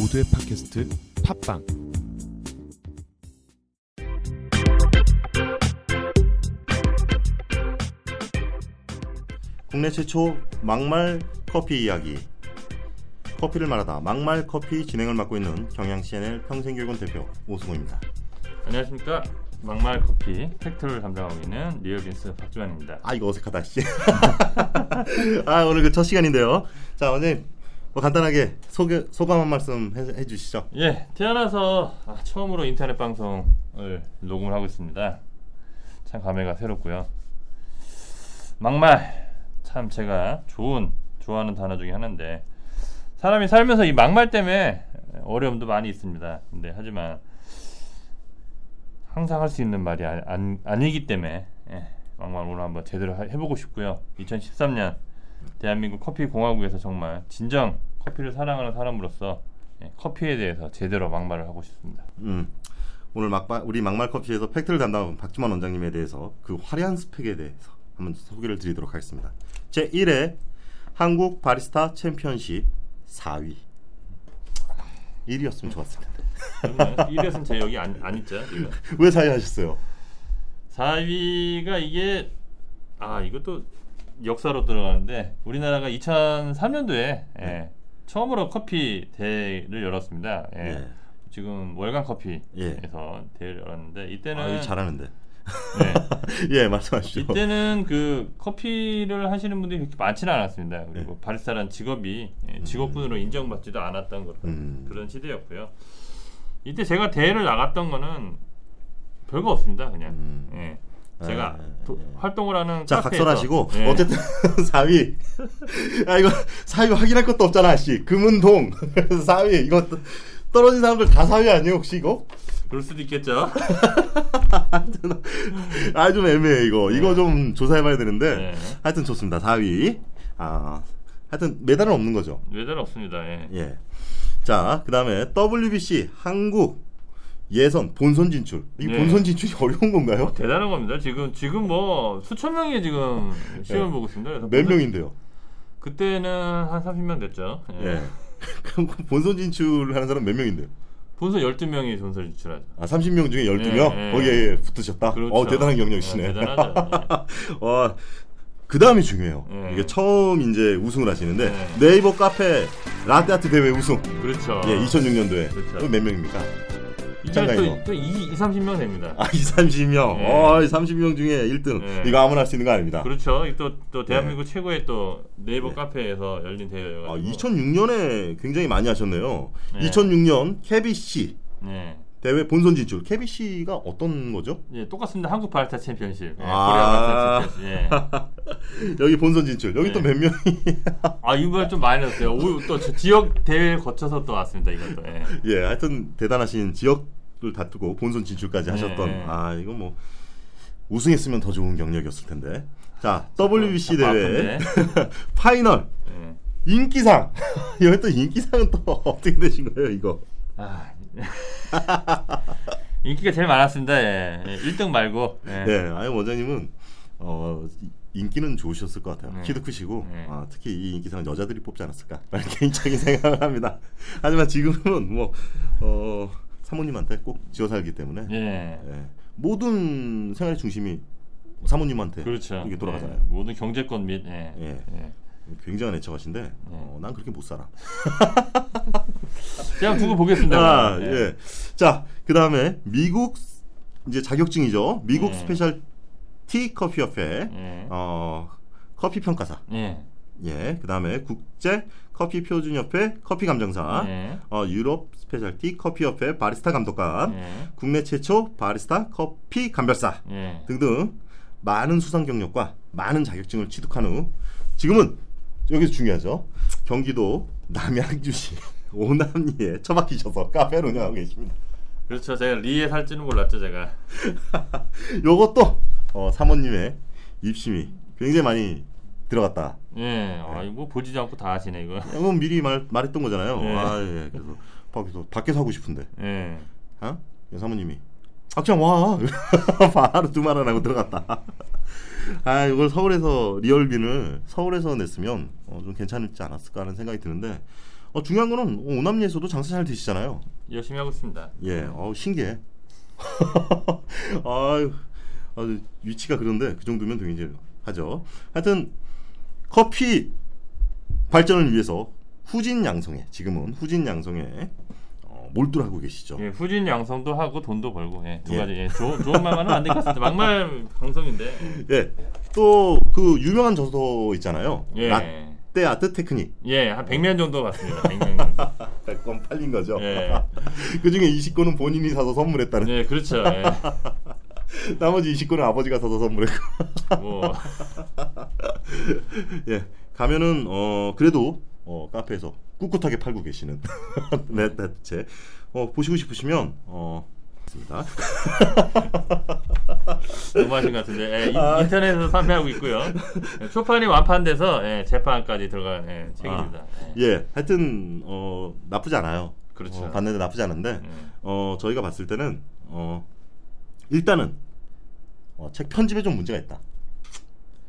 모두의 팟캐스트 팟빵 국내 최초 막말 커피 이야기 커피를 말하다 막말 커피 진행을 맡고 있는 경향 CNN 평생교육원 대표 오승호입니다. 안녕하십니까 막말 커피 팩트를 담당하고 있는 리얼빈스 박주환입니다. 아 이거 어색하다 씨. 아 오늘 그 첫 시간인데요. 자 원장님 뭐 간단하게 소개 소감 한 말씀 해, 해 주시죠. 예, 태어나서 아, 처음으로 인터넷 방송을 녹음을 하고 있습니다. 참 감회가 새롭고요. 막말 참 제가 좋은 좋아하는 단어 중에 하나인데 사람이 살면서 이 막말 때문에 어려움도 많이 있습니다. 근데 하지만 항상 할 수 있는 말이 아, 안, 아니기 때문에 예, 막말 오늘 한번 제대로 하- 해보고 싶고요. 2013년 대한민국 커피 공화국에서 정말 진정 커피를 사랑하는 사람으로서 예, 커피에 대해서 제대로 막말을 하고 싶습니다. 음 오늘 막바, 우리 막말 커피에서 팩트를 담당한 박주만 원장님에 대해서 그 화려한 스펙에 대해서 한번 소개를 드리도록 하겠습니다. 제 1회 한국 바리스타 챔피언십 4위 1위였으면 좋았을 텐데. 그러면 이것은 제 여기 안, 안 있죠. 지금. 왜 4위 하셨어요? 4위가 이게 아 이것도 역사로 들어가는데 우리나라가 2003년도에 예, 처음으로 커피 대회를 열었습니다. 예. 예. 지금 월간 커피에서 예. 대회를 열었는데 이때는 아, 잘하는데. 예, 예, 말씀하시죠. 이때는 그 커피를 하시는 분들이 그렇게 많지는 않았습니다. 그리고 바리스타란 직업이 예, 직업군으로 인정받지도 않았던 그런, 음. 그런 시대였고요. 이때 제가 대회를 나갔던 거는 별거 없습니다. 그냥 음. 예. 제가 아, 도- 예. 활동을 하는 자, 카페에서 각설하시고 예. 어쨌든 4위. 아 이거 4위 확인할 것도 없잖아, 씨. 금은동. 그래서 4위. 이거 떠- 떨어진 사람들 다 4위 아니에요, 혹시 이거? 그럴 수도 있겠죠. 아, 좀 애매해, 이거. 이거 네. 좀 조사해 봐야 되는데. 네. 하여튼 좋습니다. 4위. 아. 하여튼 메달은 없는 거죠. 외달 없습니다. 예. 예. 자, 그 다음에 WBC 한국 예선 본선 진출. 이 네. 본선 진출이 어려운 건가요? 대단한 겁니다. 지금 지금 뭐 수천 명이 지금 시험을 예. 보고 있습니다. 몇 본선- 명인데요? 그때는 한 30명 됐죠. 예. 예. 그럼 본선 진출하는 사람 몇 명인데요? 본선 12명이 본선 진출하죠. 아, 30명 중에 12명? 예, 예. 거기에 붙으셨다? 그렇죠. 어, 대단한 경력이시네. 예, 대단하죠. 어, 그 다음이 중요해요. 예. 이게 처음 이제 우승을 하시는데, 예. 네이버 카페 라떼아트 대회 우승. 예. 그렇죠. 예, 2006년도에. 그렇죠. 몇 명입니까? 장가이고. 또, 또 2, 30명 됩니다. 아, 2, 30명. 예. 어, 30명 중에 1등. 예. 이거 아무나 할 수 있는 거 아닙니다. 그렇죠. 또, 또 대한민국 최고의 또 네이버 예. 카페에서 열린 대회여가지고. 아, 2006년에 굉장히 많이 하셨네요. 예. 2006년 KBC 네. 대회 본선 진출. KBC가 어떤 거죠? 예, 똑같습니다. 한국 바리스타 챔피언십. 예, 아. 코리아 바리스타 챔피언십. 예. 여기 본선 진출. 여기 네. 또몇 명이. 아, 이번 좀 많이 났어요. 오, 또저 지역 대회를 거쳐서 또 왔습니다. 이것도. 예. 예, 하여튼 대단하신 지역을 다투고 본선 진출까지 하셨던 네. 아 이거 뭐 우승했으면 더 좋은 경력이었을 텐데. 자 WBC 자꾸 대회 아픈데. 파이널 예. 인기상 여기 또 인기상은 또 어떻게 되신 거예요 이거? 아. 인기가 제일 많았습니다. 예. 예. 1등 말고. 예. 네, 아유 원장님은 어 인기는 좋으셨을 것 같아요. 네. 키도 크시고 네. 아, 특히 이 인기상은 여자들이 뽑지 않았을까? 라는 개인적인 생각을 합니다. 하지만 지금은 뭐 어, 사모님한테 꼭 지어 살기 때문에 예. 예. 모든 생활의 중심이 사모님한테 그렇죠. 이게 돌아가잖아요. 예. 모든 경제권 및 예. 예. 예. 굉장한 애처가신데 어, 난 그렇게 못 살아. 그냥 두고 보겠습니다. 아, 그럼. 예. 자, 그 다음에 미국 이제 자격증이죠. 미국 예. specialty 커피 협회 예. 어, 커피 평가사. 예. 예. 그 다음에 국제 커피 표준 협회 커피 감정사. 예. 어, 유럽 specialty 커피 협회 바리스타 감독관. 예. 국내 최초 바리스타 커피 감별사. 예. 등등 많은 수상 경력과 많은 자격증을 취득한 후 지금은 여기서 중요하죠. 경기도 남양주시 오남리에 처박히셔서 카페를 운영하고 계십니다. 그렇죠. 제가 리에 살지는 몰랐죠, 제가. 요것도 어, 사모님의 입심이 굉장히 많이 들어갔다. 예. 아, 이거 뭐 보지도 않고 다 하시네, 이거. 이건 미리 말, 말했던 거잖아요. 예. 아, 예. 그래서 밖에서, 밖에서 하고 싶은데. 예. 어? 사모님이 아 그냥 와 바로 두말 안 하고 들어갔다 아 이걸 서울에서 리얼빈을 서울에서 냈으면 어, 좀 괜찮지 않았을까 하는 생각이 드는데 어, 중요한 거는 오남리에서도 장사 잘 되시잖아요. 열심히 하고 있습니다. 예, 어 신기해. 아유, 아주 위치가 그런데 그 정도면 되게 하죠. 하여튼 커피 발전을 위해서 후진 양성에 지금은 후진 양성에 어, 몰두하고 계시죠. 예, 후진 양성도 하고 돈도 벌고 예, 두 예. 가지 예, 좋은 좋은 말만 하면 안될 것 같습니다. 막말 방송인데 예, 또 그 유명한 저서 있잖아요. 예, 라떼 아트 테크닉. 예, 한 100명 정도 봤습니다. 100명 정도. 100권 팔린 거죠. 예, 그 중에 20권은 본인이 사서 선물했다는. 예, 그렇죠. 예, 나머지 20권은 아버지가 사서 선물했고. 뭐 예, 가면은 어 그래도 어 카페에서 꿋꿋하게 팔고 계시는 네, 대체 어 보시고 싶으시면 어 있습니다. 너무하신 것 같은데 예, 인- 아. 인터넷에서 판매하고 있고요. 예, 초판이 완판돼서 예, 재판까지 들어간 예, 책입니다. 예. 예, 하여튼 어 나쁘지 않아요. 그렇죠. 어, 봤는데 나쁘지 않은데 예. 어 저희가 봤을 때는 어 일단은 어, 책 편집에 좀 문제가 있다.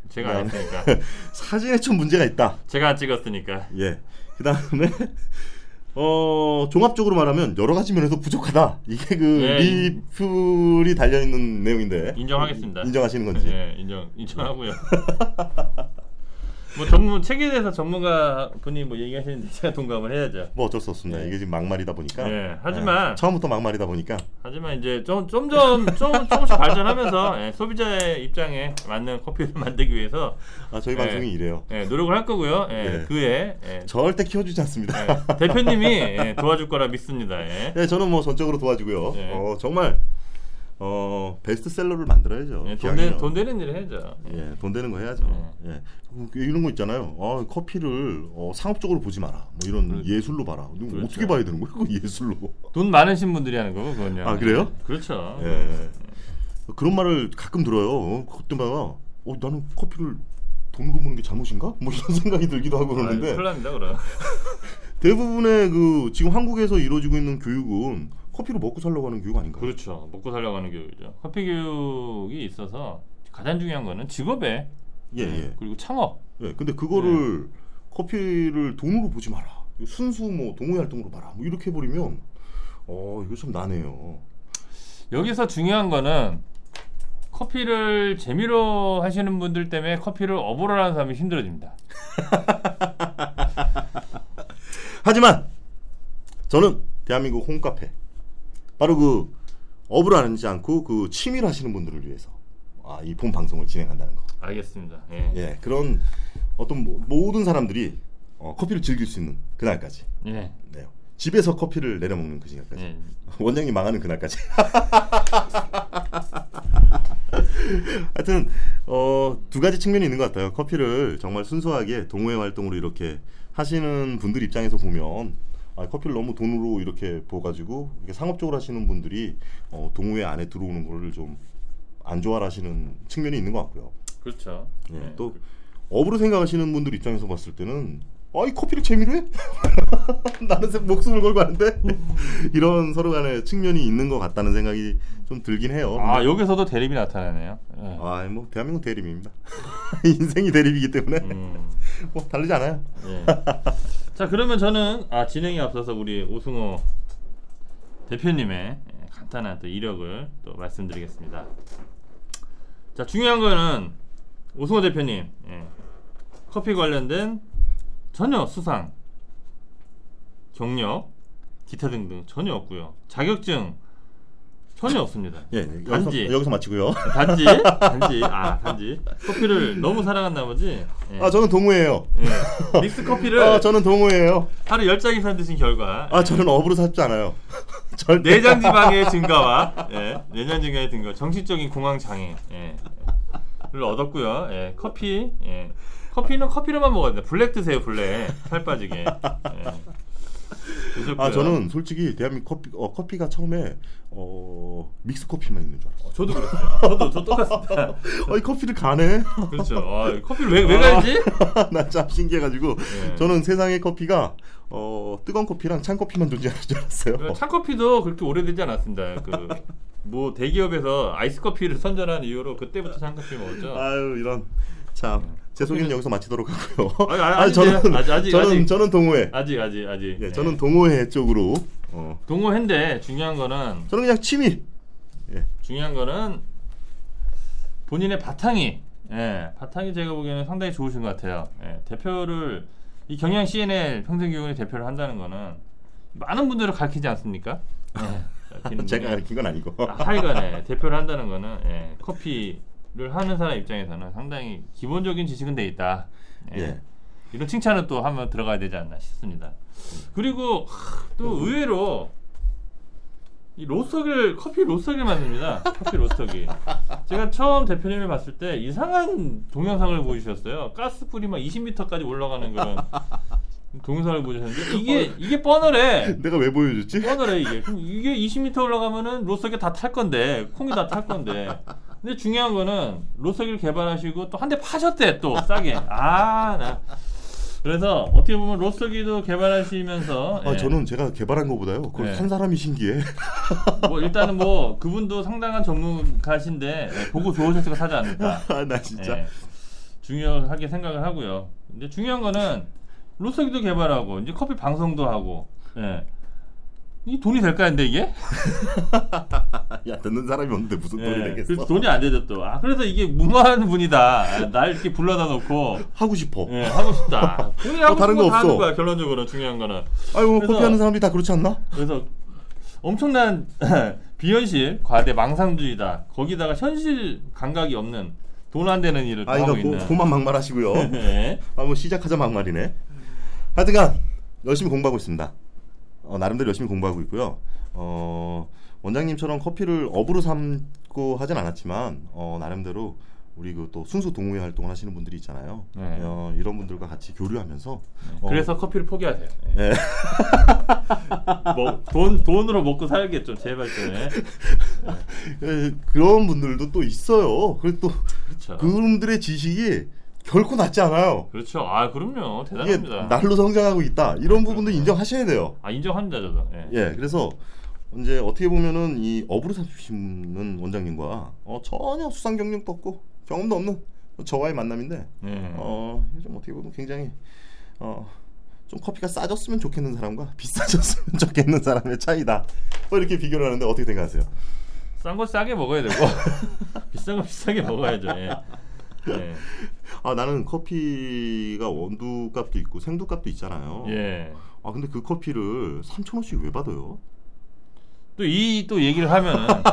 제가 안 네. 했으니까 사진에 좀 문제가 있다. 제가 안 찍었으니까 예. 그 다음에, 어, 종합적으로 말하면 여러 가지 면에서 부족하다. 이게 그 예. 리플이 달려 있는 내용인데. 인정하겠습니다. 인정하시는 건지. 예, 인정 인정하고요. 뭐 전문 책에 대해서 전문가 분이 뭐 얘기하시는데 제가 동감을 해야죠. 뭐 어쩔 수 없습니다. 예. 이게 지금 막말이다 보니까. 예, 하지만- 예, 처음부터 막말이다 보니까. 하지만 이제 좀 점점 좀 조금씩 발전하면서 예, 소비자의 입장에 맞는 커피를 만들기 위해서 아, 저희 예. 방송이 이래요. 예, 노력을 할 거고요. 예, 예. 그에 예, 절대 키워주지 않습니다. 예, 대표님이 예, 도와줄 거라 믿습니다. 예. 예, 저는 뭐 전적으로 도와주고요. 예. 어, 정말, 어, 베스트셀러를 만들어야죠. 예, 돈. 되, 돈 되는 일을 해야죠. 예, 돈 되는 거 해야죠. 예. 그- 이런 거 있잖아요. 어, 커피를 어, 상업적으로 보지 마라. 뭐 이런 그렇- 예술로 봐라. 그렇죠. 어떻게 봐야 되는 거야? 그거 예술로. 돈 많으신 분들이 하는 거고 그건요. 아, 그래요? 그렇죠. 예. 그런 말을 가끔 들어요. 어, 그때마다 어, 나는 커피를 돈으로 보는 게 잘못인가? 뭐 이런 생각이 들기도 하고 아, 그러는데 큰일 납니다, 그럼. 대부분의 그 지금 한국에서 이루어지고 있는 교육은 커피로 먹고 살려고 하는 교육 아닌가요? 그렇죠. 먹고 살려고 하는 교육이죠. 커피 교육이 있어서 가장 중요한 거는 직업에 예, 예. 그리고 창업. 예. 근데 그거를 네. 커피를 돈으로 보지 마라. 순수 뭐 동호회 활동으로 봐라. 뭐 이렇게 해 버리면 어, 이거 좀 나네요. 여기서 중요한 거는 커피를 재미로 하시는 분들 때문에 커피를 업으로 하는 사람이 힘들어집니다. 하지만 저는 대한민국 홈카페 바로 그 업을 하지 않고 그 취미를 하시는 분들을 위해서 아, 이 본 방송을 진행한다는 거. 알겠습니다. 예. 예, 그런 어떤 모- 모든 사람들이 어, 커피를 즐길 수 있는 그날까지. 예. 네. 집에서 커피를 내려 먹는 그 시간까지. 예. 원장님 망하는 그날까지. 하여튼 어, 두 가지 측면이 있는 것 같아요. 커피를 정말 순수하게 동호회 활동으로 이렇게 하시는 분들 입장에서 보면 아, 커피를 너무 돈으로 이렇게 보가지고 이렇게 상업적으로 하시는 분들이 어, 동호회 안에 들어오는 거를 좀 안 좋아하시는 측면이 있는 것 같고요. 그렇죠. 예, 예. 또 업으로 생각하시는 분들 입장에서 봤을 때는 아, 이 커피를 재미로 해? 나는 세- 목숨을 걸고 하는데 이런 서로 간의 측면이 있는 것 같다는 생각이 좀 들긴 해요. 아 여기서도 대립이 나타나네요. 예. 아, 뭐 대한민국 대립입니다. 인생이 대립이기 때문에 음, 뭐 다르지 않아요. 예. 자 그러면 저는 아 진행에 앞서서 우리 오승호 대표님의 예, 간단한 또 이력을 또 말씀드리겠습니다. 자 중요한 거는 오승호 대표님 예, 커피 관련된 전혀 수상, 경력, 기타 등등 전혀 없고요. 자격증 전혀 없습니다. 예, 여기서, 단지. 여기서 마치고요. 단지 단지 아 단지 커피를 너무 사랑한 나머지 예. 아, 저는 동호회예요. 예. 믹스 커피를 아, 저는 동호회예요. 하루 10잔 이상 드신 결과 아, 저는 업으로 샀지 않아요. 절대. 내장 지방의 증가와 예, 내장 증가의 증가, 정신적인 공황 장애 예, 를 얻었고요. 예, 커피 예, 커피는 커피로만 돼. 블랙 드세요, 블랙 살 빠지게. 예. 드셨고요. 아, 저는 솔직히 대한민국 커피 어, 커피가 처음에 어, 믹스 커피만 있는 줄 알았어요. 어, 저도 그랬어요. 저도 저 똑같습니다. 어, 이 커피를 가네. 그렇죠. 아, 커피를 왜왜 갈지? 난 참 신기해가지고 예. 저는 세상의 커피가 어, 뜨거운 커피랑 찬 커피만 존재하는 줄 알았어요. 그 찬커피도 그렇게 오래되지 않았습니다. 그 뭐 대기업에서 아이스 커피를 선전한 이후로 그때부터 찬 커피 먹었죠. 아유 이런 자, 제 소개는 여기서 마치도록 하고요. 아니, 아니, 아니, 저는 아직, 아직, 저는 아직. 저는 동호회. 아직 아직 아직. 예, 예. 저는 동호회 쪽으로 어, 동호회인데 중요한 거는 저는 그냥 취미. 예. 중요한 거는 본인의 바탕이 예, 바탕이 제가 보기에는 상당히 좋으신 것 같아요. 예, 대표를 이 경향 CNL 평생교육의 대표를 한다는 거는 많은 분들을 가르치지 않습니까? 예, 제가 분이 가르친 건 아니고. 아, 하여간에 대표를 한다는 거는 예, 커피 를 하는 사람 입장에서는 상당히 기본적인 지식은 돼 있다. 예. 예. 이런 칭찬은 또 한번 들어가야 되지 않나 싶습니다. 그리고 하, 또 의외로 이 로스터기를 커피 로스터기를 만듭니다. 커피 로스터기. 제가 처음 대표님을 봤을 때 이상한 동영상을 보여주셨어요. 가스 불이 막 20m까지 올라가는 그런 동영상을 보여주셨는데 이게 이게 뻔하래. 내가 왜 보여줬지? 뻔하래 이게. 그럼 이게 20m 올라가면은 로스터기 다 탈 건데 콩이 다 탈 건데. 근데 중요한 거는 로스터기를 개발하시고 또 한 대 파셨대 또 싸게. 아 나. 그래서 어떻게 보면 로스터기도 개발하시면서 아, 예. 저는 제가 개발한 거보다요. 그걸 네. 산 사람이 신기해. 뭐 일단은 뭐 그분도 상당한 전문가신데 예, 보고 좋으셨으니까 사지 않을까. 아, 나 진짜. 예, 중요하게 생각을 하고요. 근데 중요한 거는 로스터기도 개발하고 이제 커피 방송도 하고. 예. 이 돈이 될까 근데 이게? 야, 듣는 사람이 없는데 무슨 돈이 예, 되겠어? 그래서 돈이 안 되죠 또. 아 그래서 이게 무모한 분이다. 아, 날 이렇게 불러다 놓고 하고 싶어. 예, 하고 싶다. 본인이 하고 다른 거거 하는 없어. 거야 결론적으로 중요한 거는. 아이고, 그래서- 커피 하는 사람들이 다 그렇지 않나? 그래서 엄청난 비현실, 과대 망상주의다. 거기다가 현실 감각이 없는 돈 안 되는 일을 또 아, 하고 뭐, 있는. 그만 막말하시고요. 네. 아, 뭐 시작하자 막말이네. 하여튼간 열심히 공부하고 있습니다. 어, 나름대로 열심히 공부하고 있고요. 어, 원장님처럼 커피를 업으로 삼고 하진 않았지만 어, 나름대로 우리 그 또 순수 동호회 활동을 하시는 분들이 있잖아요. 네. 어, 이런 분들과 같이 교류하면서 어, 그래서 커피를 포기하세요. 예. 예. 뭐, 돈 돈으로 먹고 살겠죠 제발 좀. 예. 예, 그런 분들도 또 있어요. 그리고 또 그렇죠. 그분들의 지식이 결코 낮지 않아요. 그렇죠. 아 그럼요. 대단합니다. 날로 성장하고 있다. 이런 부분도 인정하셔야 돼요. 아 인정합니다 저도. 예. 예, 그래서 이제 어떻게 보면은 이 업으로 사시는 원장님과 어, 전혀 수상 경력도 없고 경험도 없는 저와의 만남인데 예. 어, 좀 어떻게 보면 굉장히 어, 좀 커피가 싸졌으면 좋겠는 사람과 비싸졌으면 좋겠는 사람의 차이다. 뭐 이렇게 비교를 하는데 어떻게 생각하세요? 싼 거 싸게 먹어야 되고 비싼 거 비싸게 먹어야죠. 예. 예. 아 나는 커피가 원두 값도 있고 생두 값도 있잖아요. 예. 아 근데 그 커피를 3천 원씩 왜 받아요? 또 이 또 얘기를 하면은 예.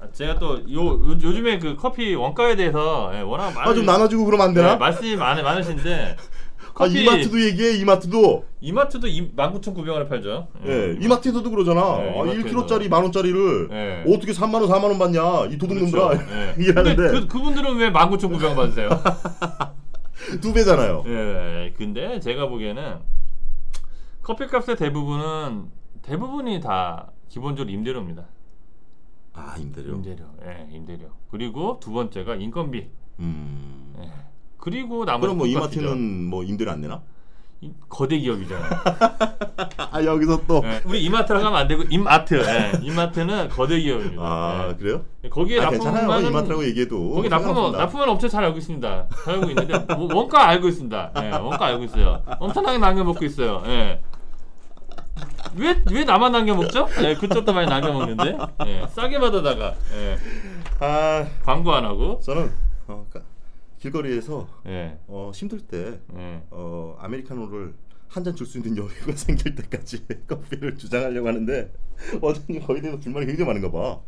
아, 제가 또 요, 요 요즘에 그 커피 원가에 대해서 예, 워낙 많은 아좀 나눠주고 그러면 안 되나? 예, 말씀이 많, 많으신데 아 커피 이마트도 얘기해 이마트도. 이마트도 19,900원에 팔죠. 예, 이마트에서도 그러잖아. 네, 아, 이마트에서. 1kg짜리 만 원짜리를 네. 어떻게 3만 원, 4만 원 받냐? 이 도둑놈들아. 예. 얘기를 근데 하는데 그, 그분들은 왜 19,900원 받으세요? 두 배잖아요. 예. 근데 제가 보기에는 커피값의 대부분은 대부분이 다 기본적으로 임대료입니다. 아, 임대료. 임대료. 예, 임대료. 그리고 두 번째가 인건비. 음. 예. 그리고 나머지 그럼 뭐. 이마트는 뭐 임대료 안 내나? 이- 거대 기업이잖아요. 아, 여기서 또 예, 우리 이마트라고 하면 안 되고 임아트. 예, 이마트는 거대 기업입니다. 아, 예. 그래요? 거기에 아. 납품하는 이마트라고 얘기해도 거기 납품은. 납품한 업체 잘 알고 있습니다. 잘 알고 있는데 뭐, 원가 알고 있습니다. 예, 원가 알고 있어요. 엄청나게 남겨 먹고 있어요. 예. 왜, 왜 나만 남겨 먹죠? 예, 그쪽도 많이 남겨 먹는데. 예, 싸게 받아다가 예, 아, 광고 안 하고. 저는 어, 까- 길거리에서 예, 어, 힘들 때 예. 어, 아메리카노를 한 잔 줄 수 있는 여유가 생길 때까지 커피를 주장하려고 하는데 어제님 거기에 대해서 불만이 굉장히 많은가 봐.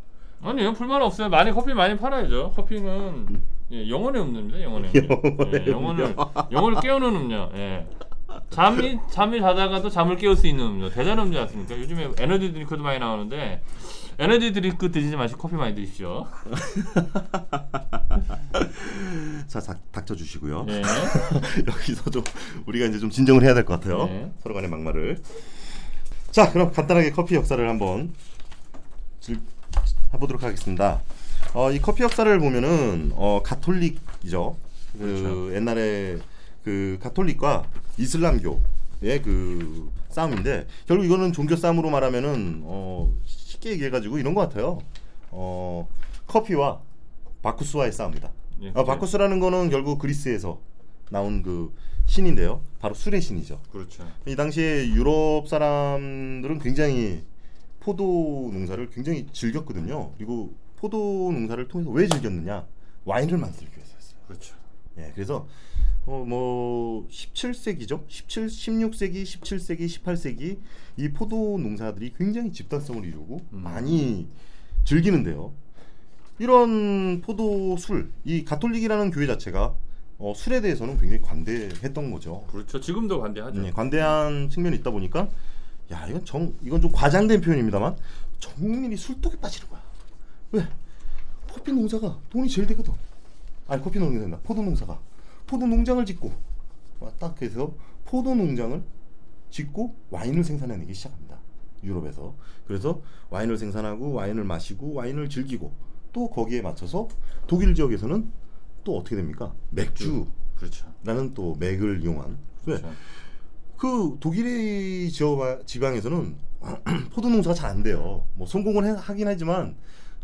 아니요, 불만 없어요. 많이 커피 많이 팔아야죠. 커피는 예, 영혼의 음료입니다. 영혼의 음료. 예, 영혼을 음료. 영혼을 깨우는 음료. 예. 잠이 잠이 자다가도 잠을 깨울 수 있는 음료. 대단 음료 않습니까? 요즘에 에너지 드링크도 많이 나오는데 에너지 드링크 드시지 마시고 커피 많이 드십시오. 자, 닥, 닥쳐 주시고요. 예. 여기서 좀 우리가 이제 좀 진정을 해야 될 것 같아요. 네. 서로 간의 막말을. 자, 그럼 간단하게 커피 역사를 한번 질- 해보도록 하겠습니다. 어, 이 커피 역사를 보면은 어, 가톨릭이죠. 그 그렇죠. 옛날에 그 가톨릭과 이슬람교의 그 싸움인데 결국 이거는 종교 싸움으로 말하면은 어, 쉽게 얘기해가지고 이런 것 같아요. 어, 커피와 바쿠스와의 싸움이다. 예, 아, 바쿠스라는 거는 결국 그리스에서 나온 그 신인데요. 바로 술의 신이죠. 그렇죠. 이 당시에 유럽 사람들은 굉장히 포도 농사를 굉장히 즐겼거든요. 그리고 포도 농사를 통해서 왜 즐겼느냐? 와인을 만들기 위해서였어요. 그렇죠. 예, 그래서 어 뭐 17세기죠. 17, 16세기, 17세기, 18세기 이 포도 농사들이 굉장히 집단성을 이루고 음. 많이 즐기는데요. 이런 포도 술, 이 가톨릭이라는 교회 자체가 어, 술에 대해서는 굉장히 관대했던 거죠. 그렇죠. 지금도 관대하죠. 네, 관대한 측면이 있다 보니까 야 이건 정 이건 좀 과장된 표현입니다만 전 국민이 술독에 빠지는 거야. 왜? 커피 농사가 돈이 제일 되거든. 아니 커피 농사 된다. 포도 농사가 포도 농장을 짓고 와, 딱 해서 포도 농장을 짓고 와인을 생산해내기 시작합니다. 유럽에서 그래서 와인을 생산하고 와인을 마시고 와인을 즐기고 또 거기에 맞춰서 독일 지역에서는 또 어떻게 됩니까? 맥주. 그렇죠. 라는 또 맥을 이용한 왜? 그렇죠. 그 독일의 지역 지방에서는 포도 농사가 잘 안 돼요. 뭐 성공을 해- 하긴 하지만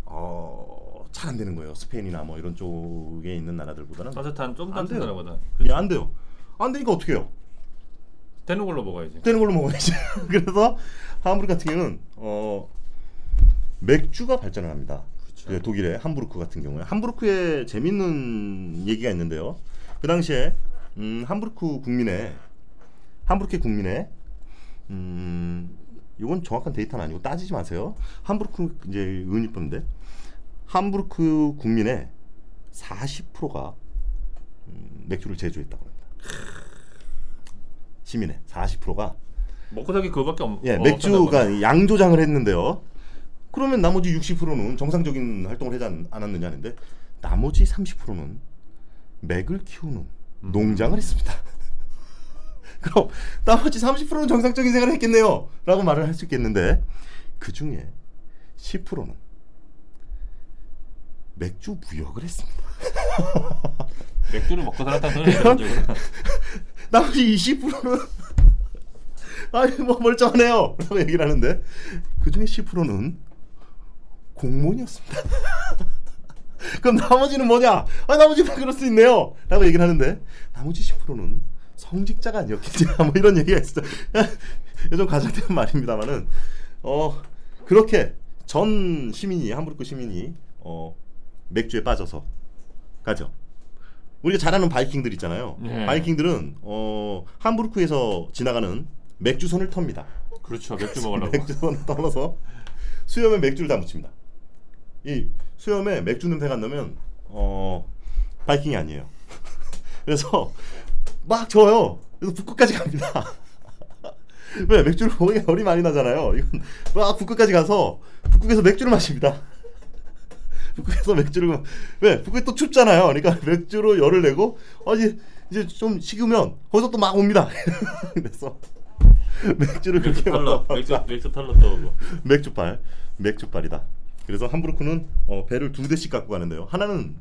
어, 잘 안 되는 거예요. 스페인이나 뭐 이런 쪽에 있는 나라들보다는 따뜻한 좀안 따뜻한 돼요. 나라보다 예, 안 돼요. 안 되니까 어떻게 해요? 되는 걸로 먹어야지. 되는 걸로 먹어야지. 그래서 함부르크 같은 경우는 어, 맥주가 발전을 합니다. 그렇죠. 예, 독일의 함부르크 같은 경우에 함부르크에 재밌는 얘기가 있는데요. 그 당시에 음, 함부르크 국민의 함부르크 국민의 음, 이건 정확한 데이터는 아니고 따지지 마세요. 함부르크 이제 은유법인데 함부르크 국민의 40%가 음, 맥주를 제조했다고 합니다. 시민의 40%가 먹고 살기 그거밖에 없. 예, 보네. 맥주가 양조장을 했는데요. 그러면 나머지 60%는 정상적인 활동을 하지 않- 않았느냐는데 나머지 30%는 맥을 키우는 음. 농장을 했습니다. 그럼 나머지 30%는 정상적인 생활을 했겠네요. 라고 말을 할 수 있겠는데 그 중에 10%는 맥주 무역을 했습니다. 맥주를 먹고 살았다는. 기본적으로. 나머지 20%는 아니 뭐 멀쩡하네요 라고 얘기를 하는데 그 중에 10%는 공무원이었습니다 그럼 나머지는 뭐냐 아 나머지는 그럴 수 있네요 라고 얘기를 하는데 나머지 10%는 성직자가 아니었겠냐 뭐 이런 얘기가 있어요 좀 과장된 말입니다만은 어 그렇게 전 시민이 함부르크 시민이 어 맥주에 빠져서 가죠 우리가 잘 아는 바이킹들 있잖아요. 네. 바이킹들은 어, 함부르크에서 지나가는 맥주선을 텁니다. 그렇죠. 맥주 먹으려고. 맥주선을 떠나서 수염에 맥주를 다 묻힙니다. 이 수염에 맥주 냄새가 안 나면 어, 바이킹이 아니에요. 그래서 막 저어요. 그래서 북극까지 갑니다. 왜 맥주를 먹으니 열이 많이 나잖아요. 이건 막 북극까지 가서 북극에서 맥주를 마십니다. 북극에서 맥주를 왜 북극이 또 춥잖아요. 그러니까 맥주로 열을 내고 어 이제 이제 좀 식으면 거기서 또 막 옵니다. 그래서 맥주를 맥주 그렇게. 먹어. 맥주 맥주 탈러 떠오고. 맥주발 맥주발이다. 그래서 함부르크는 어, 배를 두 대씩 갖고 가는데요. 하나는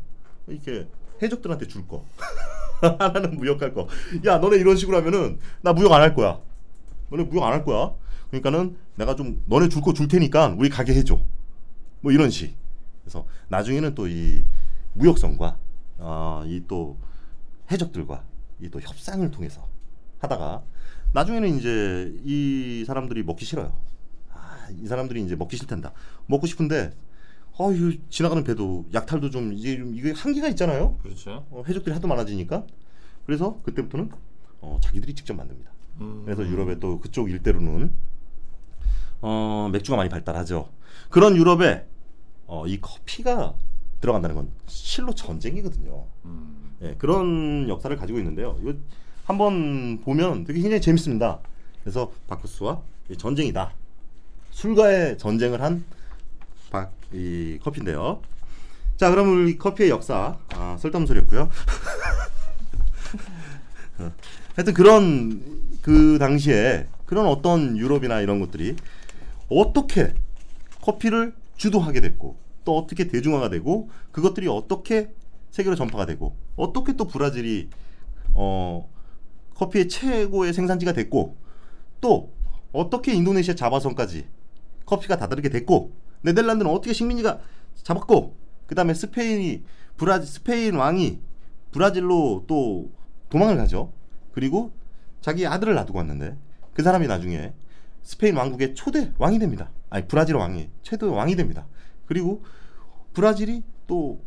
이렇게 해적들한테 줄 거, 하나는 무역할 거. 야 너네 이런 식으로 하면은 나 무역 안 할 거야. 너네 무역 안 할 거야. 그러니까는 내가 좀 너네 줄 거 줄 테니까 우리 가게 해줘. 뭐 이런 식. 그래서 나중에는 또 이 무역선과 어, 이또 해적들과 이 또 협상을 통해서 하다가 나중에는 이제 이 사람들이 먹기 싫어요. 아, 이 사람들이 이제 먹기 싫단다. 먹고 싶은데 어, 이 지나가는 배도 약탈도 좀 이게 좀 이게 한계가 있잖아요. 그렇죠. 어, 해적들이 하도 많아지니까 그래서 그때부터는 어, 자기들이 직접 만듭니다. 음. 그래서 유럽의 또 그쪽 일대로는 어, 맥주가 많이 발달하죠. 그런 유럽에 어, 이 커피가 들어간다는 건 실로 전쟁이거든요. 음. 예, 그런 역사를 가지고 있는데요. 이거 한번 보면 되게 굉장히 재밌습니다. 그래서 바쿠스와 이 전쟁이다. 술과의 전쟁을 한 박, 이 커피인데요. 자, 그럼 우리 커피의 역사 아, 쓸데없는 소리였고요. 어, 하여튼 그런 그 당시에 그런 어떤 유럽이나 이런 것들이 어떻게 커피를 주도하게 됐고 또 어떻게 대중화가 되고 그것들이 어떻게 세계로 전파가 되고 어떻게 또 브라질이 어 커피의 최고의 생산지가 됐고 또 어떻게 인도네시아 자바선까지 커피가 다다르게 됐고 네덜란드는 어떻게 식민지가 잡았고 그 다음에 스페인이 브라질 스페인 왕이 브라질로 또 도망을 가죠. 그리고 자기 아들을 놔두고 왔는데 그 사람이 나중에 스페인 왕국의 초대 왕이 됩니다. 아니 브라질 왕이 최대 왕이 됩니다. 그리고 브라질이 또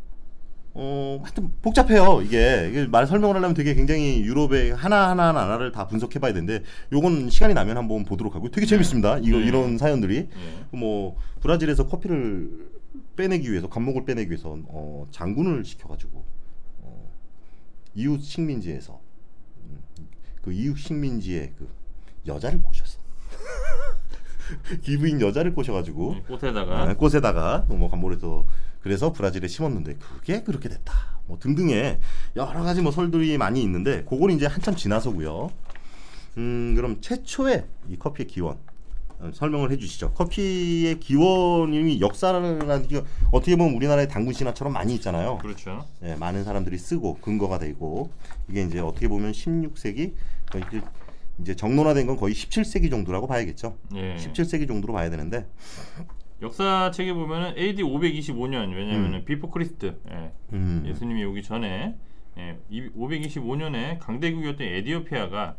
어, 하여튼 복잡해요. 이게, 말 설명을 하려면 되게 굉장히 유럽의 하나하나 나라를 다 분석해 봐야 되는데 요건 시간이 나면 한번 보도록 하고요. 되게 재밌습니다. 이거 네. 이런 사연들이 예. 뭐 브라질에서 커피를 빼내기 위해서 감목을 빼내기 위해서 어, 장군을 시켜 가지고 어, 이웃 식민지에서 음, 그 이웃 식민지에 그 여자를 꼬셨어. 기부인 여자를 꼬셔가지고 이 꽃에다가 아, 꽃에다가 뭐 감몰에서 그래서 브라질에 심었는데 그게 그렇게 됐다. 뭐 등등의 여러 가지 뭐 설들이 많이 있는데 그걸 이제 한참 지나서고요. 음 그럼 최초의 이 커피의 기원 어, 설명을 해주시죠. 커피의 기원이 역사라는 게 어떻게 보면 우리나라의 단군 신화처럼 많이 있잖아요. 그렇죠. 예, 많은 사람들이 쓰고 근거가 되고 이게 이제 어떻게 보면 16세기 그러니까 이제, 정론화된 건 거의 17세기 정도라고 봐야겠죠. 예. 17세기 정도로 봐야 되는데 역사책에 보면은 AD 525년 왜냐면은 Before Christ 예. 음. 예수님이 오기 전에 예, 525년에 강대국이었던 에디오피아가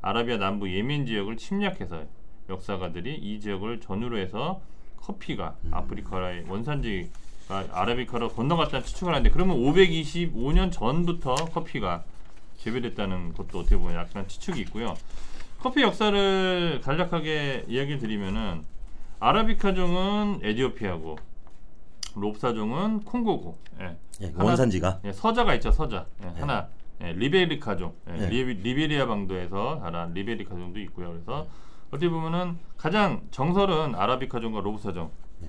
아라비아 남부 예멘 지역을 침략해서 역사가들이 이 지역을 전후로 해서 커피가 음. 아프리카의 원산지가 아라비카로 건너갔다는 추측을 하는데 그러면 525년 전부터 커피가 재배됐다는 것도 어떻게 보면 약간 추측이 있고요. 커피 역사를 간략하게 이야기를 드리면은 아라비카종은 에디오피아고 롭사종은 콩고고 예. 예, 하나- 원산지가 예, 서자가 있죠 서자 예, 네. 하나 예, 리베리카종 예, 네. 리, 리베리아 반도에서 자란 리베리카종도 있고요 그래서 어떻게 보면은 가장 정설은 아라비카종과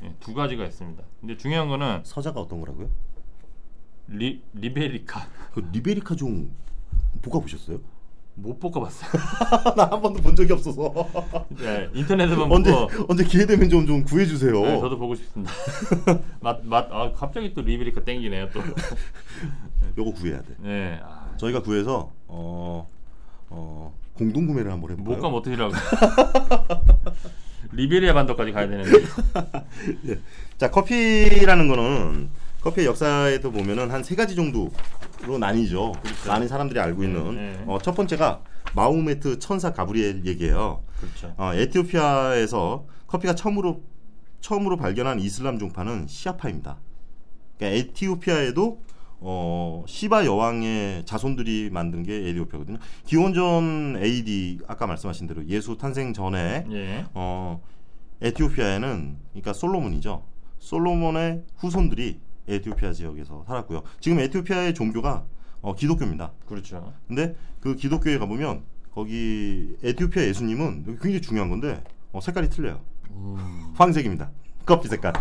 예, 두 가지가 있습니다 근데 중요한 거는 서자가 어떤 거라고요? 리, 리베리카 그 리베리카 종 볶아 보셨어요? 못 볶아봤어요. 나 한 번도 본 적이 없어서. 예, 인터넷에만 언제 보고. 언제 기회 되면 좀 좀 구해 주세요. 네, 저도 보고 싶습니다. 맛 맛 아, 갑자기 또 리베리카 땡기네요 또. 요거 구해야 돼. 네, 아, 저희가 구해서 어, 어, 공동 구매를 한번 해볼까요? 못 가면 어떡하라고. 리베리아 반도까지 가야 되는데. 자 커피라는 거는 커피의 역사에도 보면은 한 세 가지 정도 로 나뉘죠. 많은 사람들이 알고 있는 네. 어, 첫 번째가 마우메트 천사 가브리엘 얘기예요. 그렇죠 어, 에티오피아에서 커피가 처음으로 처음으로 발견한 이슬람 종파는 시아파입니다. 그러니까 에티오피아에도 어, 시바 여왕의 자손들이 만든 게 에티오피아거든요. 기원전 AD 아까 말씀하신 대로 예수 탄생 전에 예. 어, 에티오피아에는 그러니까 솔로몬이죠. 솔로몬의 후손들이 에티오피아 지역에서 살았고요. 지금 에티오피아의 종교가 어, 기독교입니다. 그렇죠. 근데 그 기독교에 가보면 거기 에티오피아 예수님은 굉장히 중요한 건데 어, 색깔이 틀려요. 황색입니다. 커피 색깔.